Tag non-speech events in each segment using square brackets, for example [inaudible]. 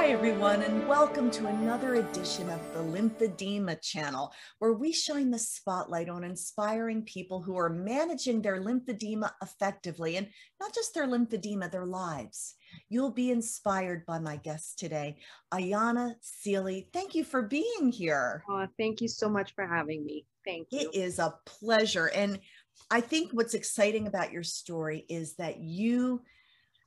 Hi, everyone, and welcome to another edition of the Lymphedema channel, where we shine the spotlight on inspiring people who are managing their lymphedema effectively, and not just their lymphedema, their lives. You'll be inspired by my guest today, Ayanna Sealey. Thank you for being here. Oh, thank you so much for having me. Thank you. It is a pleasure. And I think what's exciting about your story is that you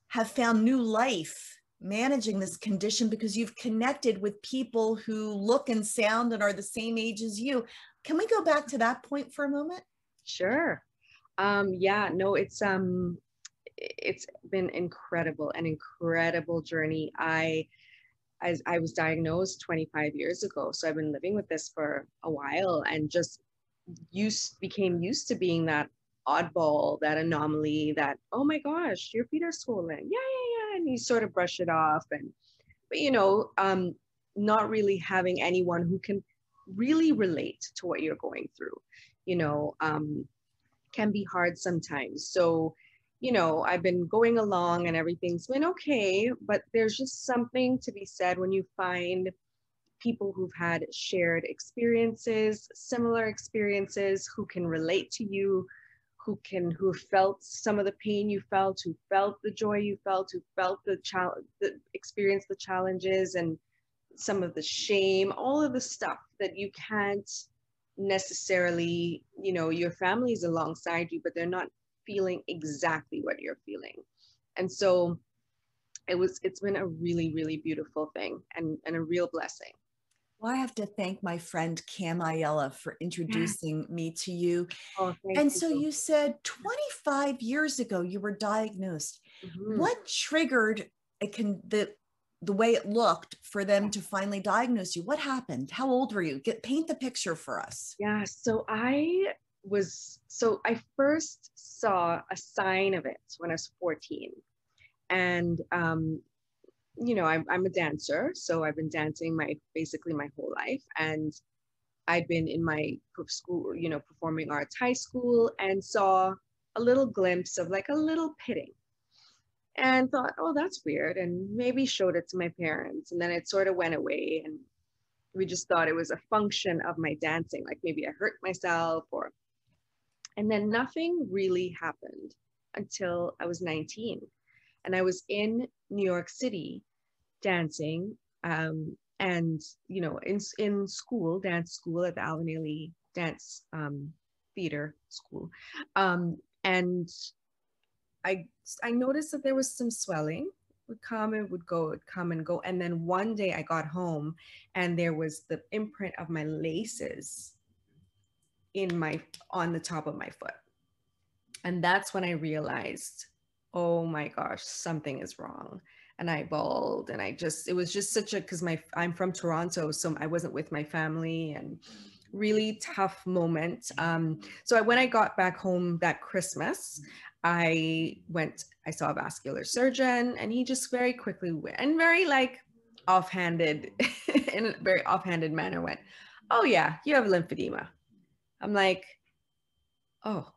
have found new life managing this condition because you've connected with people who look and sound and are the same age as you. Can we go back to that point for a moment? Sure. Um, yeah, no, it's um it's been incredible, an incredible journey. I as I was diagnosed 25 years ago. So I've been living with this for a while and just used became used to being that oddball, that anomaly, that, oh my gosh, your feet are swollen. Yeah. And you sort of brush it off. And, but you know, um, not really having anyone who can really relate to what you're going through, you know, um, can be hard sometimes. So, you know, I've been going along and everything's been okay, but there's just something to be said when you find people who've had shared experiences, similar experiences, who can relate to you, who can who felt some of the pain you felt who felt the joy you felt who felt the challenge the experience the challenges and some of the shame all of the stuff that you can't necessarily you know your family's alongside you but they're not feeling exactly what you're feeling. And so it was it's been a really really beautiful thing and and a real blessing well, I have to thank my friend Cam Ayala for introducing me to you. Oh, and so you. you said 25 years ago you were diagnosed. Mm-hmm. What triggered can the the way it looked for them to finally diagnose you? What happened? How old were you? Get paint the picture for us. Yeah, so I was so I first saw a sign of it when I was 14. And um, you know, I'm, I'm a dancer, so I've been dancing my basically my whole life, and I'd been in my school, you know, performing arts high school, and saw a little glimpse of like a little pitting, and thought, oh, that's weird, and maybe showed it to my parents, and then it sort of went away, and we just thought it was a function of my dancing, like maybe I hurt myself, or, and then nothing really happened until I was 19 and I was in New York City dancing um, and you know in in school dance school at the Alvin Ailey dance um, theater school. Um, and I I noticed that there was some swelling would come and would go would come and go. And then one day I got home and there was the imprint of my laces in my on the top of my foot. And that's when I realized oh my gosh, something is wrong. And I bawled and I just, it was just such a, cause my, I'm from Toronto, so I wasn't with my family and really tough moment. Um, so I, when I got back home that Christmas, I went, I saw a vascular surgeon and he just very quickly went and very like offhanded, [laughs] in a very offhanded manner went, oh yeah, you have lymphedema. I'm like, oh,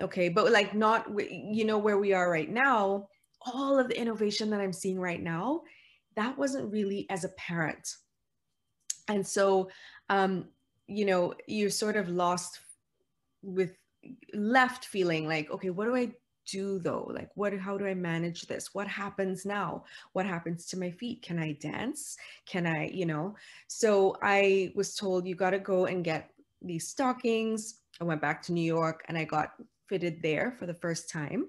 okay but like not you know where we are right now all of the innovation that i'm seeing right now that wasn't really as apparent. And so um you know you're sort of lost with left feeling like okay what do i do though? Like what how do i manage this? What happens now? What happens to my feet? Can i dance? Can i you know? So i was told you got to go and get these stockings. I went back to new york and i got fitted there for the first time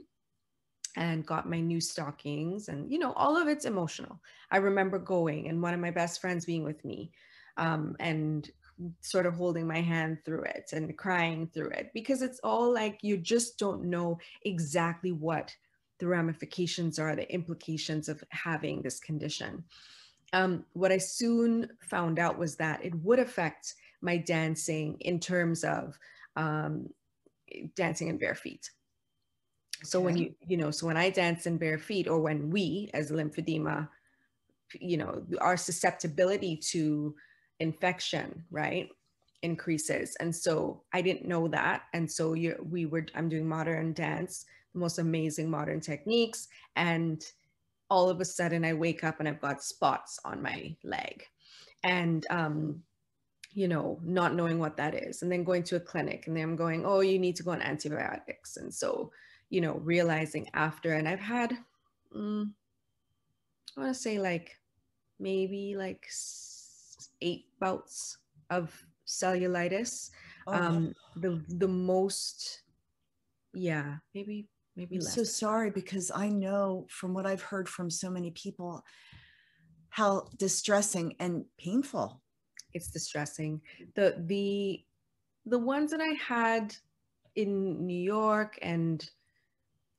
and got my new stockings and you know all of it's emotional. I remember going and one of my best friends being with me um, and sort of holding my hand through it and crying through it because it's all like you just don't know exactly what the ramifications are the implications of having this condition. Um, what i soon found out was that it would affect my dancing in terms of um, dancing in bare feet. So when you, you know, so when I dance in bare feet or when we as lymphedema, you know, our susceptibility to infection, right, increases. And so I didn't know that. And so you, we were, I'm doing modern dance, the most amazing modern techniques. And all of a sudden I wake up and I've got spots on my leg. And um, you know, not knowing what that is, and then going to a clinic and then I'm going, oh, you need to go on antibiotics. And so, you know, realizing after, and I've had, mm, I want to say like maybe like eight bouts of cellulitis. Oh. Um, the the most, yeah, maybe maybe I'm less. so sorry because I know from what I've heard from so many people how distressing and painful it's distressing. The the the ones that I had in New York and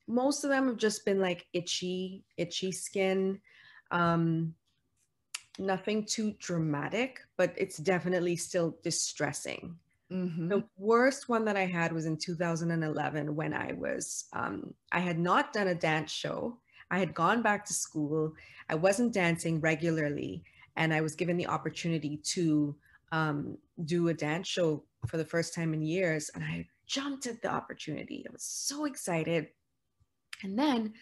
most of them have just been like itchy, itchy skin. Um, nothing too dramatic, but it's definitely still distressing. Mm-hmm. The worst one that I had was in 2011 when I was, um, I had not done a dance show. I had gone back to school. I wasn't dancing regularly and I was given the opportunity to um, do a dance show for the first time in years, and I jumped at the opportunity. I was so excited. And then,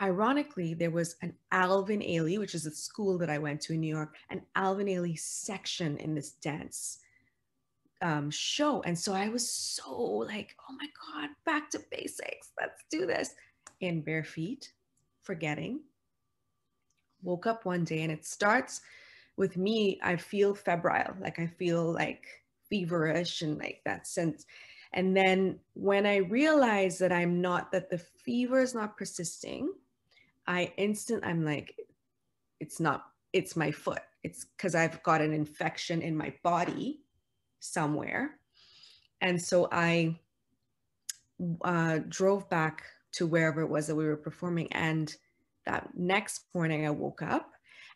ironically, there was an Alvin Ailey, which is a school that I went to in New York, an Alvin Ailey section in this dance um, show. And so I was so like, oh my God, back to basics. Let's do this. In bare feet, forgetting. Woke up one day and it starts with me, I feel febrile, like I feel like feverish and like that sense. And then when I realize that I'm not, that the fever is not persisting, I instant, I'm like, it's not, it's my foot. It's because I've got an infection in my body somewhere. And so I uh, drove back to wherever it was that we were performing. And that next morning I woke up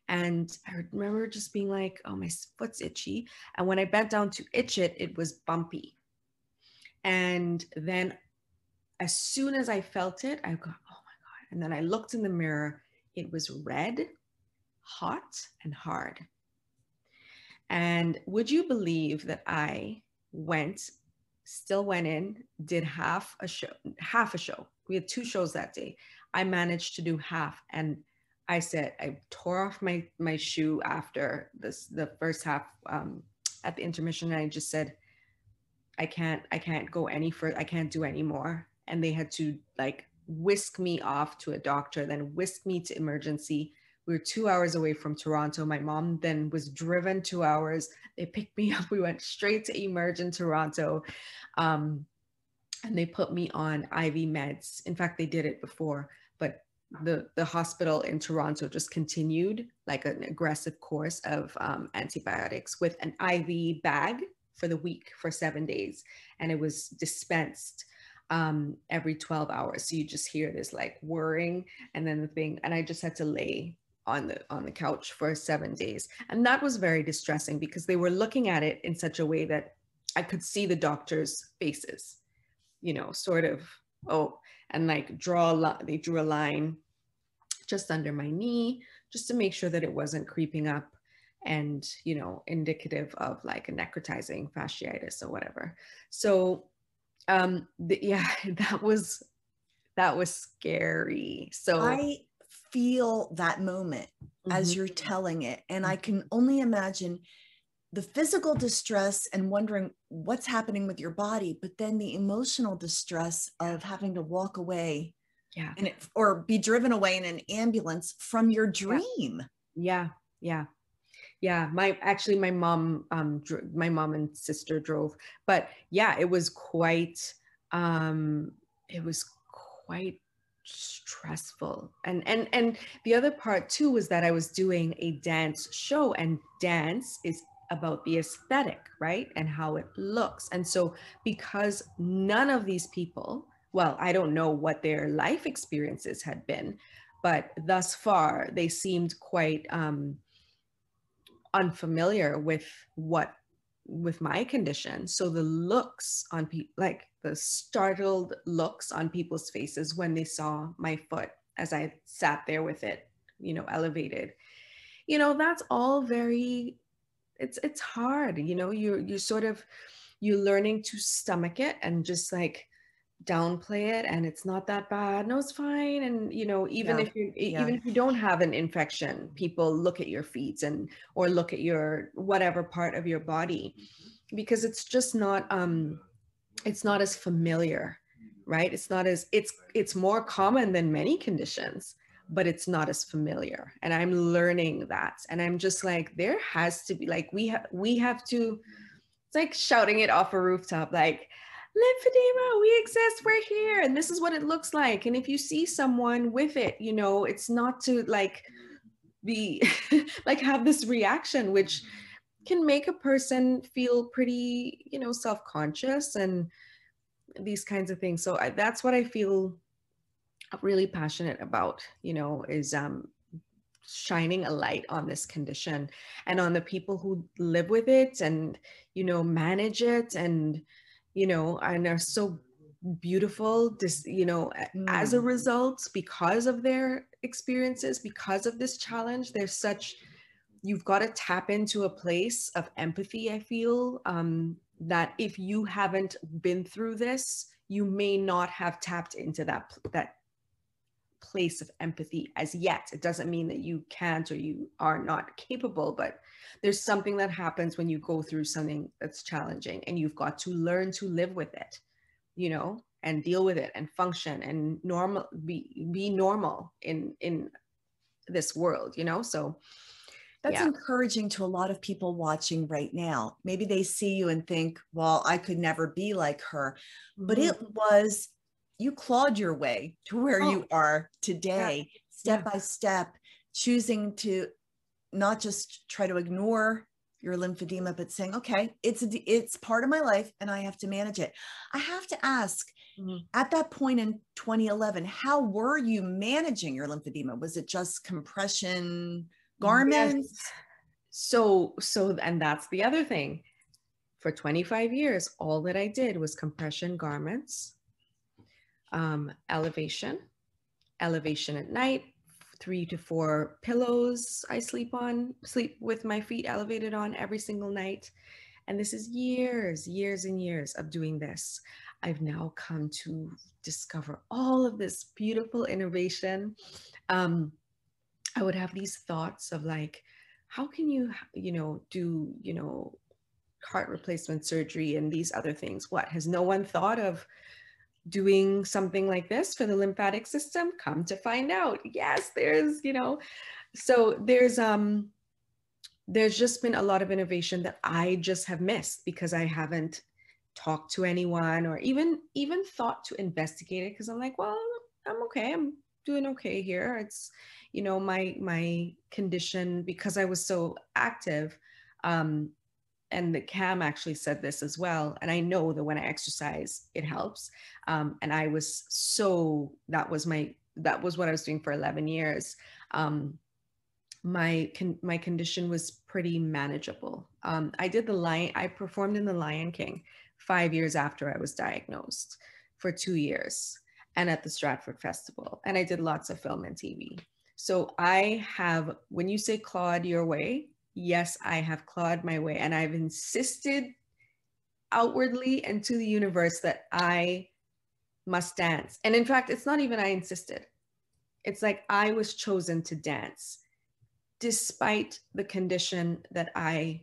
and I remember just being like, oh, my foot's itchy. And when I bent down to itch it, it was bumpy. And then as soon as I felt it, I go, oh my God. And then I looked in the mirror, it was red, hot, and hard. And would you believe that I went, still went in, did half a show, half a show. We had two shows that day. I managed to do half and I said I tore off my my shoe after this the first half um, at the intermission, and I just said, I can't I can't go any further. I can't do any more. And they had to like whisk me off to a doctor, then whisk me to emergency. We were two hours away from Toronto. My mom then was driven two hours. They picked me [laughs] up. We went straight to Emerge in Toronto. Um, and they put me on IV meds. In fact, they did it before, but the the hospital in Toronto just continued like an aggressive course of um, antibiotics with an IV bag for the week for seven days, and it was dispensed um, every 12 hours. So you just hear this like whirring, and then the thing, and I just had to lay on the on the couch for seven days, and that was very distressing because they were looking at it in such a way that I could see the doctors' faces, you know, sort of oh and like draw a line, they drew a line just under my knee, just to make sure that it wasn't creeping up and, you know, indicative of like a necrotizing fasciitis or whatever. So um the, [laughs] yeah, that was, that was scary. So I feel that moment mm-hmm. as you're telling it. And I can only imagine the physical distress and wondering what's happening with your body, but then the emotional distress of having to walk away yeah. and it, or be driven away in an ambulance from your dream. Yeah. Yeah. Yeah. My actually my mom um my mom and sister drove but yeah it was quite um it was quite stressful. And and and the other part too was that i was doing a dance show and dance is about the aesthetic right and how it looks and so because none of these people well, I don't know what their life experiences had been, but thus far they seemed quite um, unfamiliar with what with my condition. So the looks on people, like the startled looks on people's faces when they saw my foot as I sat there with it, you know, elevated, you know, that's all very, it's, it's hard, you know, you're, you're sort of, you're learning to stomach it and just like, downplay it and it's not that bad no it's fine and you know even Yeah. if you Yeah. even if you don't have an infection people look at your feet and or look at your whatever part of your body because it's just not um it's not as familiar right it's not as it's it's more common than many conditions but it's not as familiar and i'm learning that and i'm just like there has to be like we have we have to it's like shouting it off a rooftop like lymphedema we exist we're here and this is what it looks like and if you see someone with it you know it's not to like be [laughs] like have this reaction which can make a person feel pretty you know self-conscious and these kinds of things so I, that's what i feel really passionate about you know is um shining a light on this condition and on the people who live with it and you know manage it and you know and are so beautiful this you know a- as a Mm. result because of their experiences because of this challenge there's such you've got to tap into a place of empathy i feel um, that if you haven't been through this you may not have tapped into that that place of empathy as yet it doesn't mean that you can't or you are not capable but there's something that happens when you go through something that's challenging and you've got to learn to live with it you know and deal with it and function and normal be be normal in in this world you know so That's Yeah. encouraging to a lot of people watching right now. Maybe they see you and think, well, I could never be like her. But Mhm. it was, you clawed your way to where Oh. you are today, step Yeah. by step, choosing to not just try to ignore your lymphedema, but saying, okay, it's a, it's part of my life and I have to manage it. I have to ask, Mhm. at that point in 2011, how were you managing your lymphedema? Was it just compression garments? Yes. So, so, and that's the other thing. For 25 years, all that I did was compression garments, um, elevation, elevation at night, three to four pillows I sleep on, sleep with my feet elevated on every single night. And this is years, years and years of doing this. I've now come to discover all of this beautiful innovation. Um, I would have these thoughts of like, how can you, you know, do, you know, heart replacement surgery and these other things? What has no one thought of doing something like this for the lymphatic system? Come to find out, yes, there's, you know, so there's um, there's just been a lot of innovation that I just have missed because I haven't talked to anyone or even even thought to investigate it because I'm like, well, I'm okay. I'm doing okay here. It's you know my my condition because I was so active. Um, and the cam actually said this as well and i know that when i exercise it helps um, and i was so that was my that was what i was doing for 11 years. Um, my con- my condition was pretty manageable. Um, i did the lion i performed in the lion king five years after i was diagnosed for two years and at the stratford festival and i did lots of film and tv so i have when you say clawed your way yes, I have clawed my way and I've insisted outwardly and to the universe that I must dance. And in fact, it's not even I insisted. It's like I was chosen to dance despite the condition that I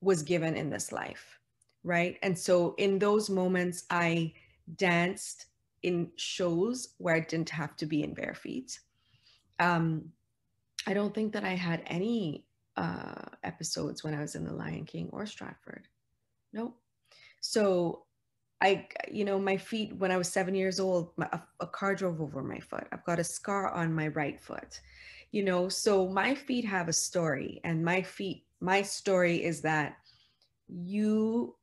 was given in this life. Right. And so in those moments, I danced in shows where I didn't have to be in bare feet. Um, I don't think that I had any uh, episodes when I was in The Lion King or Stratford. Nope. So I, you know, my feet, when I was seven years old, my, a, a car drove over my foot. I've got a scar on my right foot, you know, so my feet have a story. And my feet, my story is that you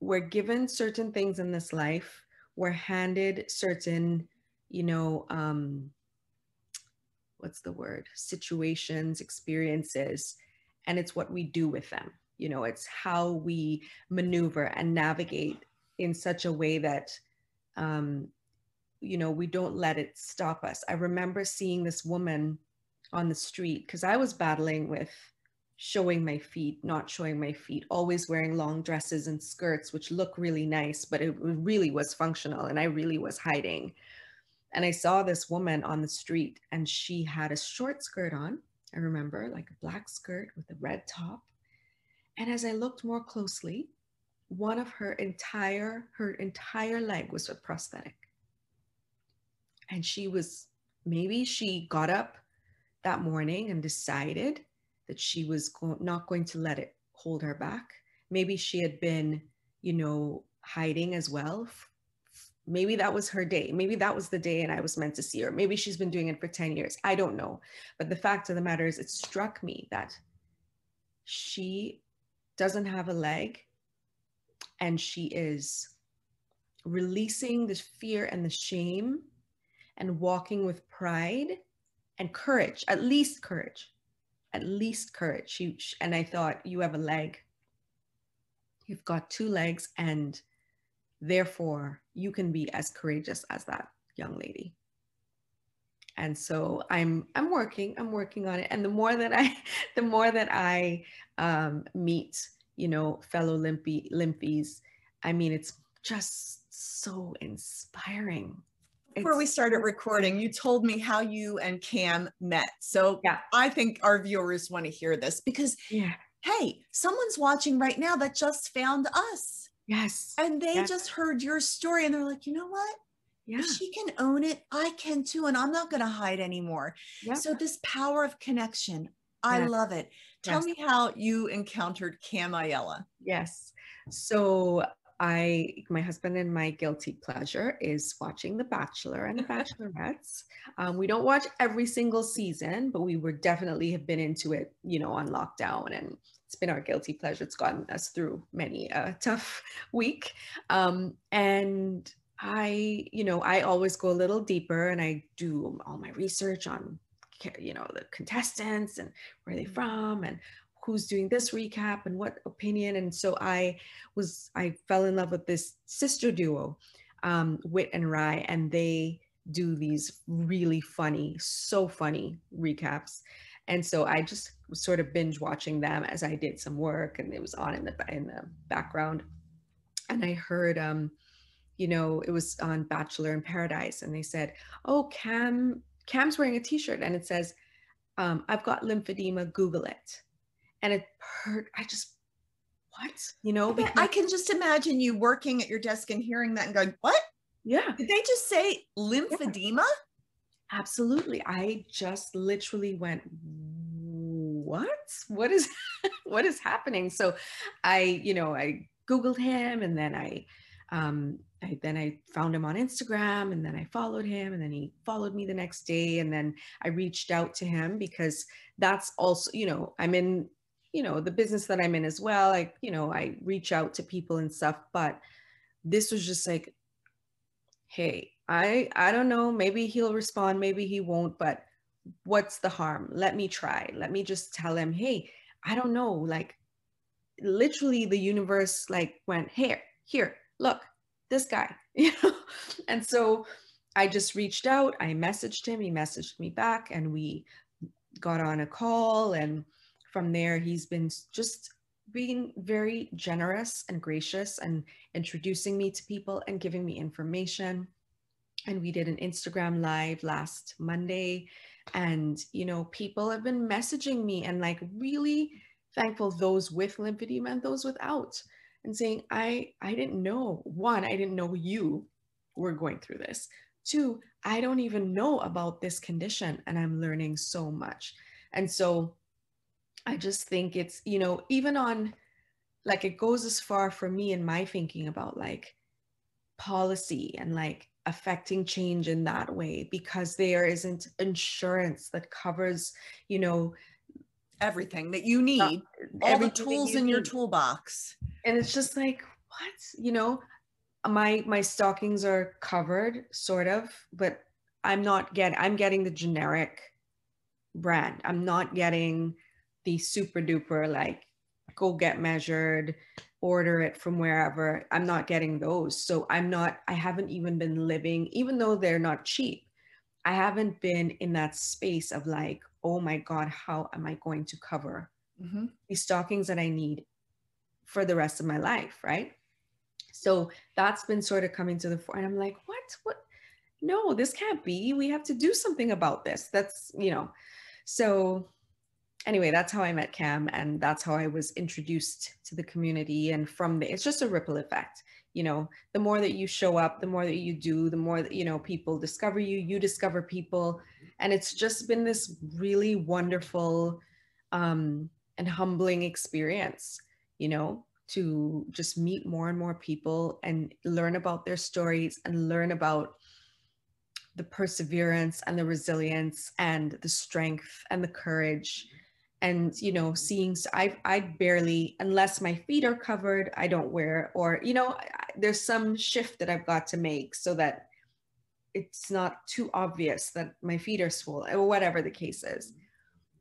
were given certain things in this life, were handed certain, you know, um, what's the word situations experiences and it's what we do with them you know it's how we maneuver and navigate in such a way that um, you know we don't let it stop us i remember seeing this woman on the street because i was battling with showing my feet, not showing my feet, always wearing long dresses and skirts, which look really nice, but it really was functional and I really was hiding. And I saw this woman on the street and she had a short skirt on. I remember like a black skirt with a red top. And as I looked more closely, one of her entire her entire leg was a prosthetic. And she was maybe she got up that morning and decided that she was go- not going to let it hold her back. Maybe she had been, you know, hiding as well. Maybe that was her day. Maybe that was the day and I was meant to see her. Maybe she's been doing it for 10 years. I don't know. But the fact of the matter is, it struck me that she doesn't have a leg and she is releasing the fear and the shame and walking with pride and courage, at least courage at least courage. You, and I thought, you have a leg. You've got two legs, and therefore you can be as courageous as that young lady. And so I'm I'm working I'm working on it. And the more that I [laughs] the more that I um, meet you know fellow Limpy Lymphies, I mean it's just so inspiring before we started recording, you told me how you and Cam met. So yeah. I think our viewers want to hear this because, yeah. hey, someone's watching right now that just found us. Yes. And they yes. just heard your story and they're like, you know what? Yeah. If she can own it, I can too. And I'm not going to hide anymore. Yep. So, this power of connection, I yes. love it. Tell yes. me how you encountered Cam Ayala. Yes. So I, my husband and my guilty pleasure is watching The Bachelor and The Bachelorettes. Um, we don't watch every single season, but we were definitely have been into it, you know, on lockdown, and it's been our guilty pleasure. It's gotten us through many a tough [laughs] week. Um, and I, you know, I always go a little deeper, and I do all my research on, you know, the contestants and where they from, and who's doing this recap and what opinion. And so I was, I fell in love with this sister duo, um, Whit and Rye, and they do these really funny, so funny recaps. And so I just was sort of binge watching them as I did some work and it was on in the, in the background. And I heard, um, you know, it was on Bachelor in Paradise and they said, oh, Cam, Cam's wearing a t-shirt and it says, um, I've got lymphedema, Google it and it hurt. I just, what? You know, because I can just imagine you working at your desk and hearing that and going, what? Yeah. Did they just say lymphedema? Yeah. Absolutely. I just literally went, what? What is, [laughs] what is happening? So I, you know, I Googled him and then I, um, I, then I found him on Instagram and then I followed him and then he followed me the next day and then I reached out to him because that's also you know I'm in you know the business that i'm in as well like you know i reach out to people and stuff but this was just like hey i i don't know maybe he'll respond maybe he won't but what's the harm? Let me try. Let me just tell him hey i don't know like literally the universe like went here here look this guy [laughs] you know? And so i just reached out i messaged him he messaged me back and we got on a call and from there, he's been just being very generous and gracious and introducing me to people and giving me information. And we did an Instagram live last Monday. And, you know, people have been messaging me and like really thankful those with lymphedema and those without and saying, I, I didn't know, one, I didn't know you were going through this. Two, I don't even know about this condition and I'm learning so much. And so I just think it's, you know, even on like it goes as far for me in my thinking about like policy and like affecting change in that way because there isn't insurance that covers, you know, everything that you need, all the tools you in need. your toolbox. And it's just like, what? You know, my my stockings are covered sort of, but I'm not getting I'm getting the generic brand. I'm not getting the super duper like go get measured order it from wherever i'm not getting those so i'm not i haven't even been living even though they're not cheap i haven't been in that space of like oh my god how am i going to cover mm-hmm. these stockings that I need for the rest of my life, right? So that's been sort of coming to the fore. And I'm like, what? What? No, this can't be. We have to do something about this. That's, you know, so anyway, that's how I met Cam and that's how I was introduced to the community. And from there, it's just a ripple effect. You know, the more that you show up, the more that you do, the more that, you know, people discover you, you discover people. And it's just been this really wonderful um, and humbling experience, you know, to just meet more and more people and learn about their stories and learn about the perseverance and the resilience and the strength and the courage and you know seeing i i barely unless my feet are covered i don't wear or you know there's some shift that i've got to make so that it's not too obvious that my feet are swollen or whatever the case is. Mm-hmm.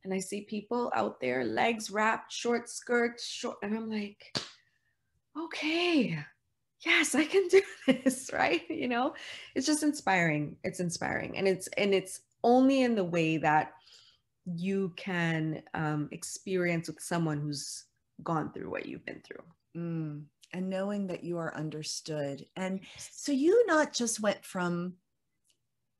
And i see people out there legs wrapped short skirts short and i'm like okay yes i can [laughs] do this right? You know? It's just inspiring. It's inspiring. And it's and it's only in the way that you can um, experience with someone who's gone through what you've been through. Mm. And knowing that you are understood. And so you not just went from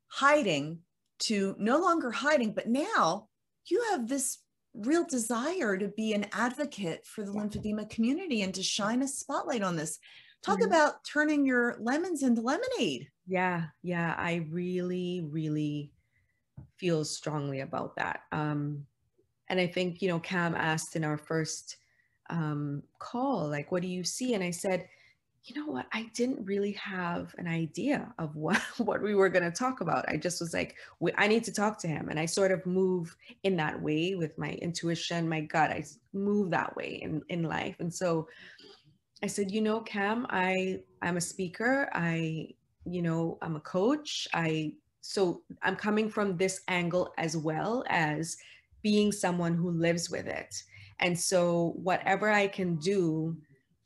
hiding to no longer hiding, but now you have this real desire to be an advocate for the lymphedema community and to shine a spotlight on this. Talk mm-hmm. about turning your lemons into lemonade. Yeah, yeah. I really, really feels strongly about that. Um, and I think, you know, Cam asked in our first um, call, like, what do you see? And I said, you know what? I didn't really have an idea of [laughs] what, what we were going to talk about. I just was like, I need to talk to him. And I sort of move in that way with my intuition, my gut. I move that way in, in life. And so I said, you know, Cam, I, I'm a speaker. I, you know, I'm a coach. I so i'm coming from this angle as well as being someone who lives with it. And so whatever i can do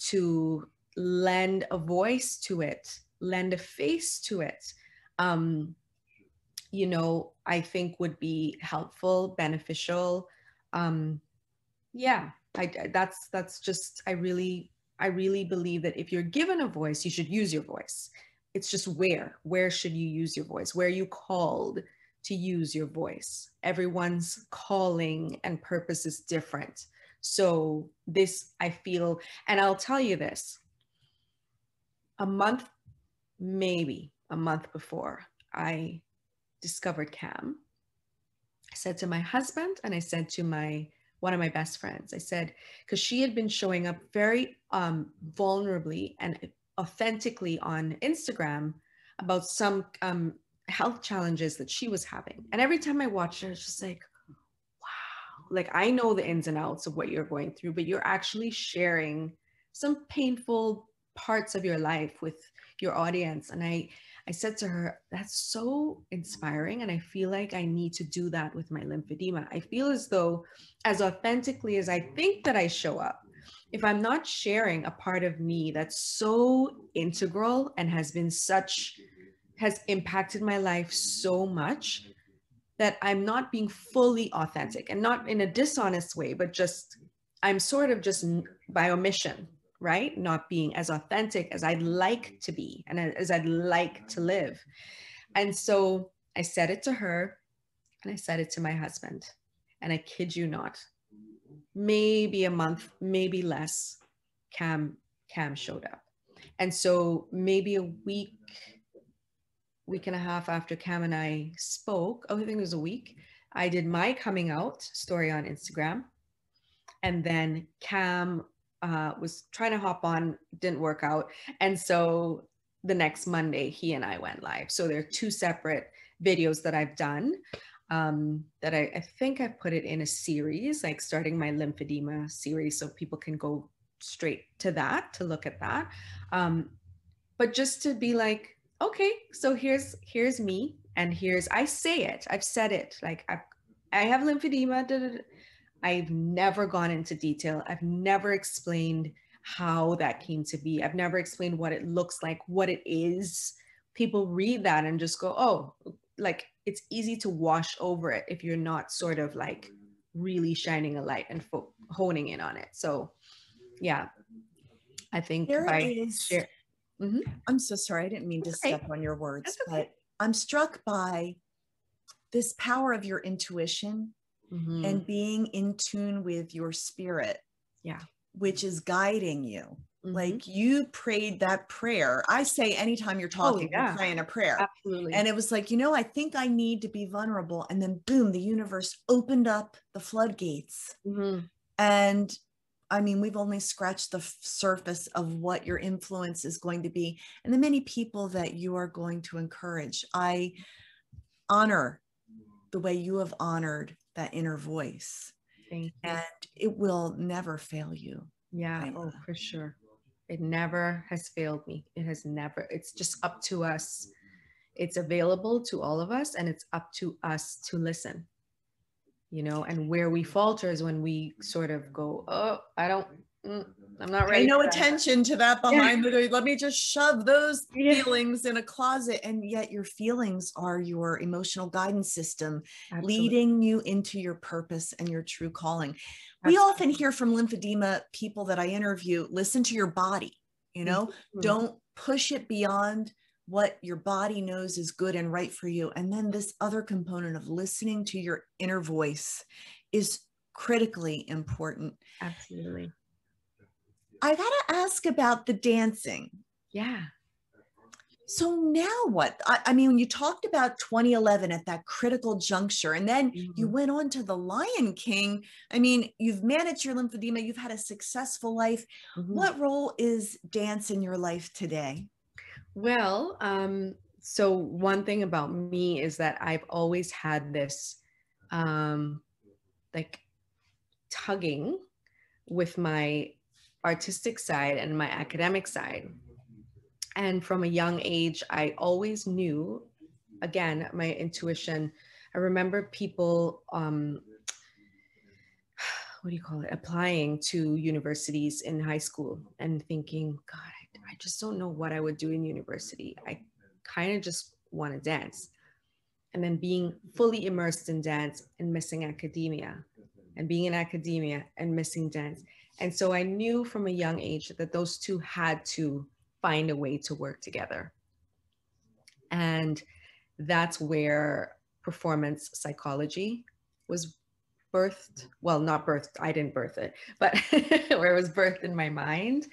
to lend a voice to it lend a face to it um you know i think would be helpful beneficial um yeah i that's that's just i really i really believe that if you're given a voice you should use your voice it's just where where should you use your voice? Where are you called to use your voice? Everyone's calling and purpose is different. So this i feel and i'll tell you this a month maybe a month before i discovered cam i said to my husband and i said to my one of my best friends i said because she had been showing up very um, vulnerably and authentically on Instagram about some um, health challenges that she was having. And every time I watched her, it's just like, wow, like I know the ins and outs of what you're going through, but you're actually sharing some painful parts of your life with your audience. And I, I said to her, that's so inspiring. And I feel like I need to do that with my lymphedema. I feel as though, as authentically as I think that I show up, if I'm not sharing a part of me that's so integral and has been such, has impacted my life so much that I'm not being fully authentic and not in a dishonest way, but just, I'm sort of just by omission, right? Not being as authentic as I'd like to be and as I'd like to live. And so I said it to her and I said it to my husband. And I kid you not, maybe a month, maybe less, Cam Cam showed up. And so maybe a week, week and a half after Cam and I spoke, oh, I think it was a week, I did my coming out story on Instagram. And then Cam uh, was trying to hop on, didn't work out. And so the next Monday, he and I went live. So there are two separate videos that I've done um, that I, I think I put it in a series, like starting my lymphedema series, so people can go straight to that to look at that. Um, but just to be like, okay, so here's here's me, and here's I say it, I've said it, like I've, I have lymphedema. Da, da, da. I've never gone into detail. I've never explained how that came to be. I've never explained what it looks like, what it is. People read that and just go, oh, like it's easy to wash over it if you're not sort of like really shining a light and fo- honing in on it. So yeah, I think there by is, share, Mhm. I'm so sorry. I didn't mean to okay. step on your words, okay. but I'm struck by this power of your intuition Mhm. and being in tune with your spirit. Yeah. Which is guiding you. Mhm. Like you prayed that prayer. I say anytime you're talking, yeah. you're praying a prayer. absolutely. And it was like, you know, I think I need to be vulnerable. And then boom, the universe opened up the floodgates. Mhm. And I mean, we've only scratched the f- surface of what your influence is going to be and the many people that you are going to encourage. I honor the way you have honored that inner voice, Thank you. and it will never fail you. Yeah, oh, for sure. It never has failed me. It has never, it's just up to us. It's available to all of us, and it's up to us to listen. You know, and where we falter is when we sort of go, Oh, I don't, mm, I'm not ready. Pay no for that." attention to that behind the door. Let me just shove those [laughs] Yeah. feelings in a closet. And yet, your feelings are your emotional guidance system, Absolutely. leading you into your purpose and your true calling. We often hear from lymphedema people that I interview listen to your body, you know, Mhm. don't push it beyond what your body knows is good and right for you. And then this other component of listening to your inner voice is critically important. Absolutely. I got to ask about the dancing. Yeah. So now what? I, I mean, you talked about 2011 at that critical juncture, and then you Mhm. went on to the Lion King. I mean, you've managed your lymphedema, you've had a successful life. Mhm. What role is dance in your life today? Well, um, so one thing about me is that I've always had this um like tugging with my artistic side and my academic side. And from a young age, I always knew, again, my intuition. I remember people um [sighs] what do you call it applying to universities in high school and thinking god I, I just don't know what i would do in university i kind of just want to dance and then being fully immersed in dance and missing academia and being in academia and missing dance and so i knew from a young age that those two had to find a way to work together. And that's where performance psychology was birthed. Well not birthed i didn't birth it but [laughs] where it was birthed in my mind.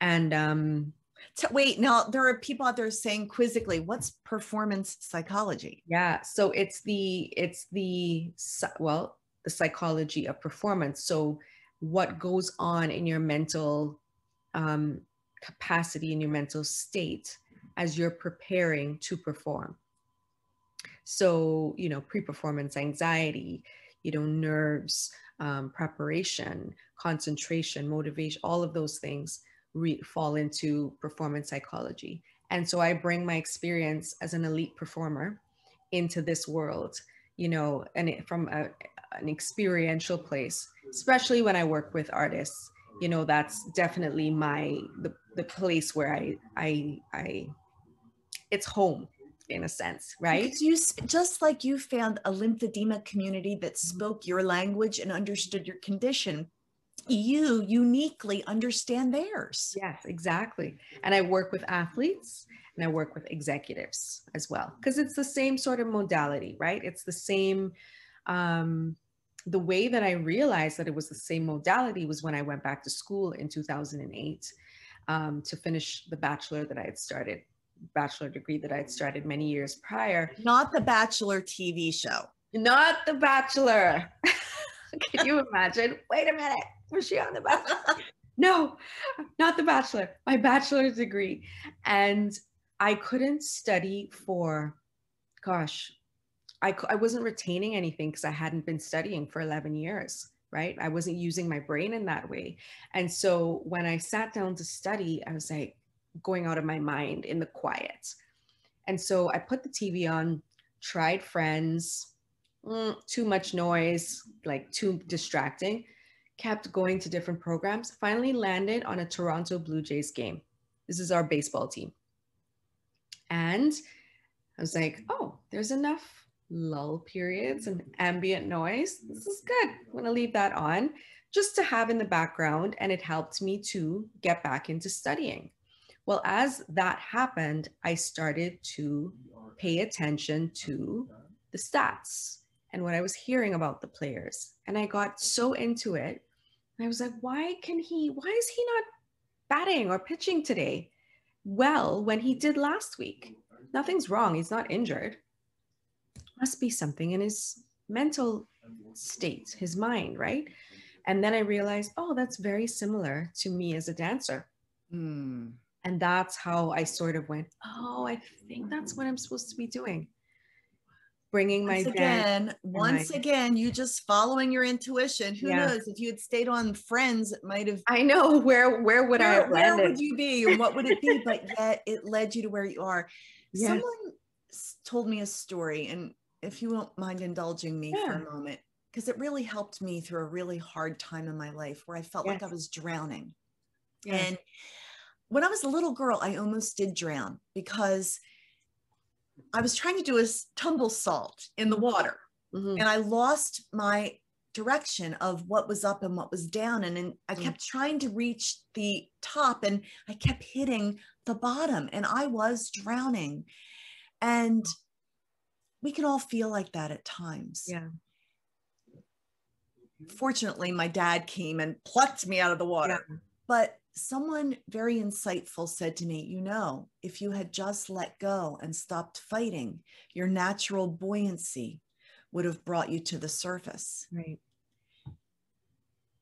And um T- wait, now there are people out there saying quizzically, what's performance psychology? yeah so it's the it's the well the psychology of performance. So what goes on in your mental um, capacity in your mental state as you're preparing to perform. So you know pre-performance anxiety you know nerves um, preparation concentration motivation all of those things re- fall into performance psychology. And so i bring my experience as an elite performer into this world you know and it, from a, an experiential place especially when i work with artists you know that's definitely my the, the place where i i i it's home in a sense right Because you just like you found a lymphedema community that spoke your language and understood your condition, you uniquely understand theirs. Yes, exactly. And I work with athletes and I work with executives as well because it's the same sort of modality, right? It's the same. Um, the way that I realized that it was the same modality was when I went back to school in 2008 um, to finish the bachelor that I had started, bachelor degree that I had started many years prior. Not the Bachelor TV show. Not the bachelor. [laughs] Can you imagine? Wait a minute. Was she on the bachelor? [laughs] no, not the bachelor, my bachelor's degree. And I couldn't study for, gosh, I, I wasn't retaining anything because I hadn't been studying for 11 years, right? I wasn't using my brain in that way. And so when I sat down to study, I was like going out of my mind in the quiet. And so I put the TV on, tried friends, mm, too much noise, like too distracting kept going to different programs, finally landed on a Toronto Blue Jays game. This is our baseball team. And I was like, oh, there's enough lull periods and ambient noise. This is good. I'm going to leave that on. just to have in the background. And it helped me to get back into studying. Well, as that happened, I started to pay attention to the stats and what I was hearing about the players. And I got so into it. I was like, why can he, why is he not batting or pitching today? Well, when he did last week, nothing's wrong. He's not injured. Must be something in his mental state, his mind, right? And then I realized, oh, that's very similar to me as a dancer. Mm. And that's how I sort of went, oh, I think that's what I'm supposed to be doing. Bringing once my again, once my, again, you just following your intuition. Who yeah. knows if you had stayed on Friends, it might have. I know where where would where, I Where would you be, and what would it be? but yet it led you to where you are. [laughs] Yes. Someone told me a story, and if you won't mind indulging me yeah. for a moment, because it really helped me through a really hard time in my life where I felt yes. like I was drowning. Yes. And when I was a little girl, I almost did drown because I was trying to do a tumble salt in the water mm-hmm. and I lost my direction of what was up and what was down. And, and I mm. kept trying to reach the top and I kept hitting the bottom and I was drowning. And we can all feel like that at times. Yeah. Fortunately, my dad came and plucked me out of the water. Yeah. But someone very insightful said to me, You know, if you had just let go and stopped fighting, your natural buoyancy would have brought you to the surface. Right.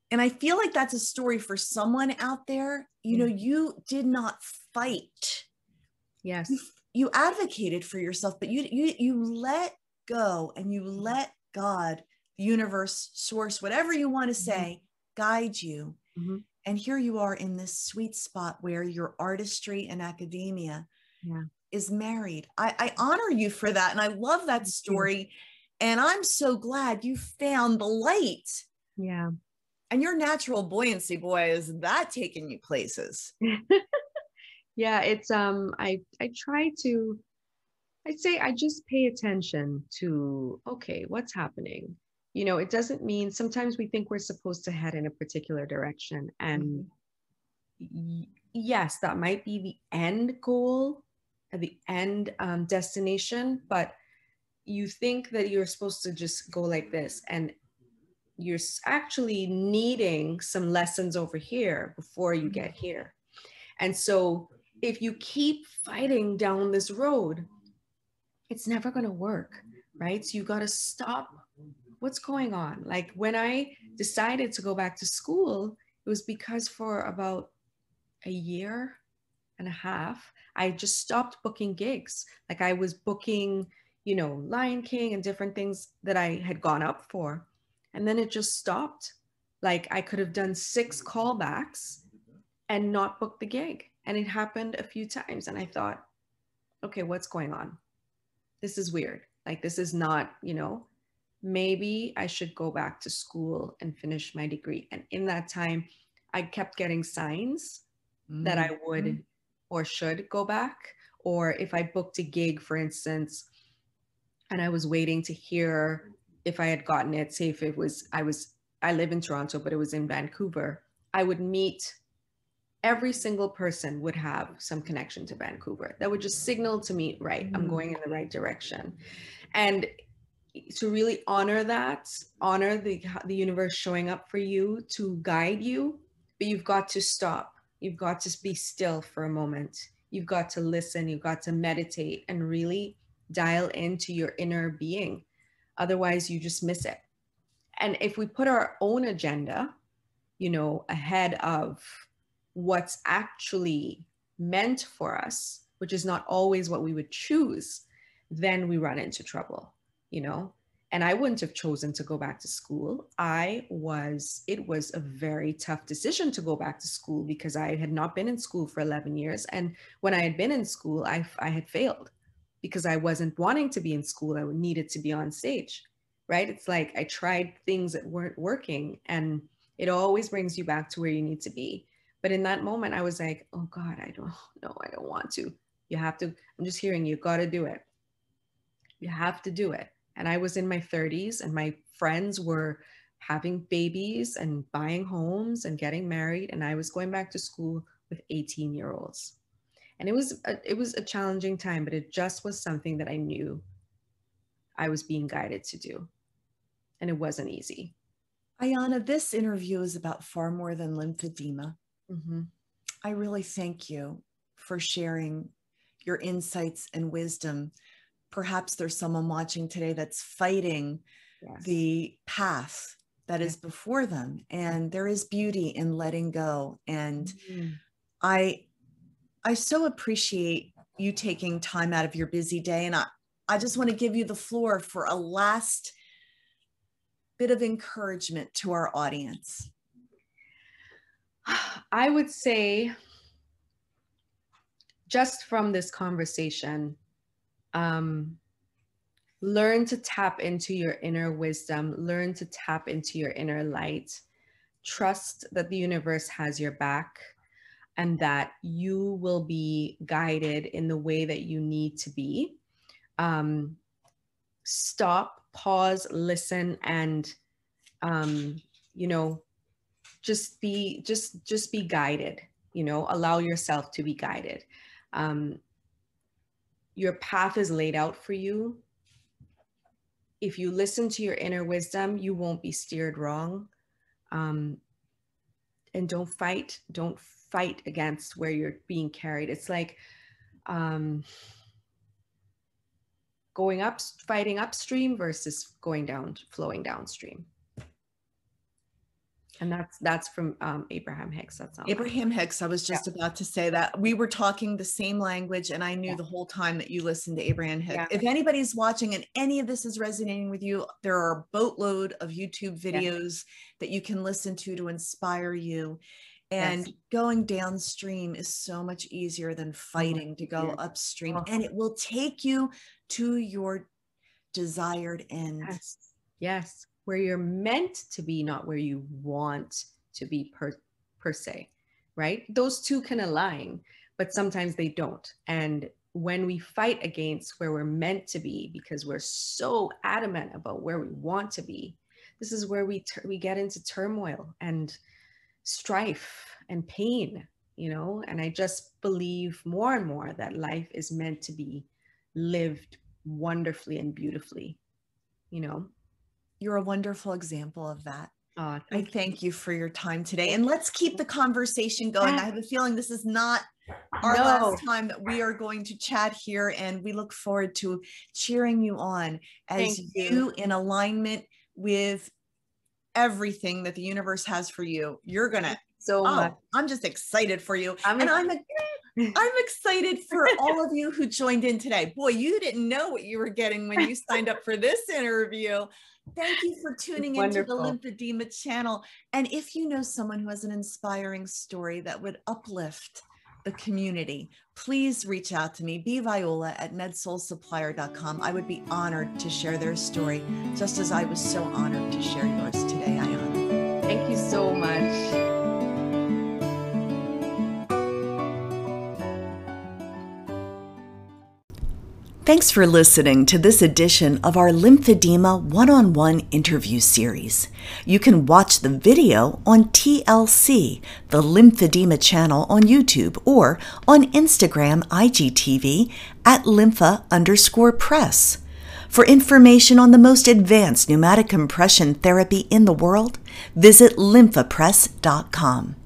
And I feel like that's a story for someone out there. You know, you did not fight. Yes. You, you advocated for yourself, but you you you let go and you let God, universe, source, whatever you want to mm-hmm. say, mm-hmm. guide you. Mm-hmm. And here you are in this sweet spot where your artistry and academia yeah. is married. I, I, honor you for that. And I love that story. And I'm so glad you found the light. Yeah. And your natural buoyancy, boy, is that taking you places? [laughs] yeah, it's um I I try to I'd say I just pay attention to okay, what's happening? you know it doesn't mean sometimes we think we're supposed to head in a particular direction and mm-hmm. yes that might be the end goal the end um, destination but you think that you're supposed to just go like this and you're actually needing some lessons over here before you get mm-hmm. here and so if you keep fighting down this road it's never going to work right so you got to stop what's going on? Like when I decided to go back to school, it was because for about a year and a half, I just stopped booking gigs. Like I was booking, you know, Lion King and different things that I had gone up for. And then it just stopped. Like I could have done six callbacks and not booked the gig. And it happened a few times. And I thought, okay, what's going on? This is weird. Like this is not, you know, maybe I should go back to school and finish my degree. And in that time, I kept getting signs mm-hmm. that I would mm-hmm. or should go back. Or if I booked a gig, for instance, and I was waiting to hear if I had gotten it, say if it was, I was, I live in Toronto, but it was in Vancouver, I would meet every single person would have some connection to Vancouver that would just signal to me, right, I'm mm-hmm. going in the right direction. And to really honor that, honor the the universe showing up for you to guide you, but you've got to stop. You've got to be still for a moment. You've got to listen, you've got to meditate and really dial into your inner being. Otherwise, you just miss it. And if we put our own agenda, you know, ahead of what's actually meant for us, which is not always what we would choose, then we run into trouble you know? And i wouldn't have chosen to go back to school. I was it was a very tough decision to go back to school because i had not been in school for 11 years. And when i had been in school i, I had failed because i wasn't wanting to be in school. I needed to be on stage right? It's like i tried things that weren't working and it always brings you back to where you need to be but in that moment i was like oh god i don't [laughs] know i don't want to. You have to i'm just hearing you got to do it. You have to do it. And I was in my 30s and my friends were having babies and buying homes and getting married and i was going back to school with 18 year olds and it was a, it was a challenging time but it just was something that i knew i was being guided to do. And it wasn't easy. Ayanna this interview is about far more than lymphedema mm-hmm. i really thank you for sharing your insights and wisdom perhaps there's someone watching today that's fighting yes. the path that is before them and there is beauty in letting go and mm-hmm. i i so appreciate you taking time out of your busy day and i i just want to give you the floor for a last bit of encouragement to our audience [sighs] i would say just from this conversation um learn to tap into your inner wisdom, learn to tap into your inner light. Trust that the universe has your back and that you will be guided in the way that you need to be. Um, stop, pause, listen, and um, you know, just be just just be guided. You know, allow yourself to be guided. Um, your path is laid out for you if you listen to your inner wisdom, you won't be steered wrong. Um, and don't fight, don't fight against where you're being carried. It's like um, going up, fighting upstream versus going down, flowing downstream and that's that's from um, Abraham Hicks. That's not Abraham Hicks. I was just yeah. about to say that we were talking the same language, and I knew yeah. the whole time that you listened to Abraham Hicks. Yeah. If anybody's watching and any of this is resonating with you, there are a boatload of YouTube videos that you can listen to to inspire you. And yes. going downstream is so much easier than fighting to go upstream, oh. and it will take you to your desired end. Yes. Yes where you're meant to be, not where you want to be per, per se, right? Those two can align, but sometimes they don't. And when we fight against where we're meant to be because we're so adamant about where we want to be, this is where we ter- we get into turmoil and strife and pain, you know. And I just believe more and more that life is meant to be lived wonderfully and beautifully, you know. You're a wonderful example of that. Oh, thank I thank you. you for your time today. And let's keep the conversation going. I have a feeling this is not our no. last time that we are going to chat here. And we look forward to cheering you on as you. you, in alignment with everything that the universe has for you. You're going to. So oh, I'm just excited for you. I'm and I'm I'm excited for [laughs] all of you who joined in today. Boy, you didn't know what you were getting when you signed up for this interview. Thank you for tuning into the Lymphedema channel. And if you know someone who has an inspiring story that would uplift the community, please reach out to me, B Viola at medsoulsupplier.com. I would be honored to share their story, just as I was so honored to share yours today, Ayanna. Thank you so much. Thanks for listening to this edition of our Lymphedema one on one interview series. You can watch the video on TLC, the Lymphedema channel on YouTube, or on Instagram IGTV at lympha underscore press. For information on the most advanced pneumatic compression therapy in the world, visit lymphapress.com.